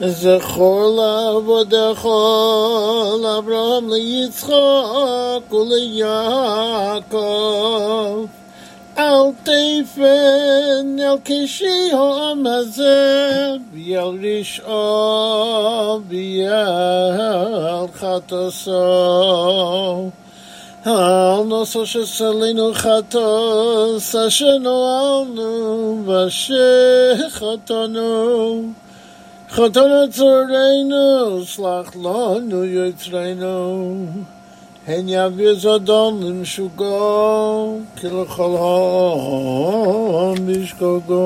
זכור לעבודך לאברהם ליצחק וליעקב אל תפן אל כשי העם הזה ויל רשעו ויל חטאסו אל נוסו שסלינו חטאס אשר נועלנו ואשר חטאנו Chatono Tzoreinu, Slach Lonu Yotzreinu, Hen Yaviz Adon Lim Shugo, Kilachol Ha Mishkogo.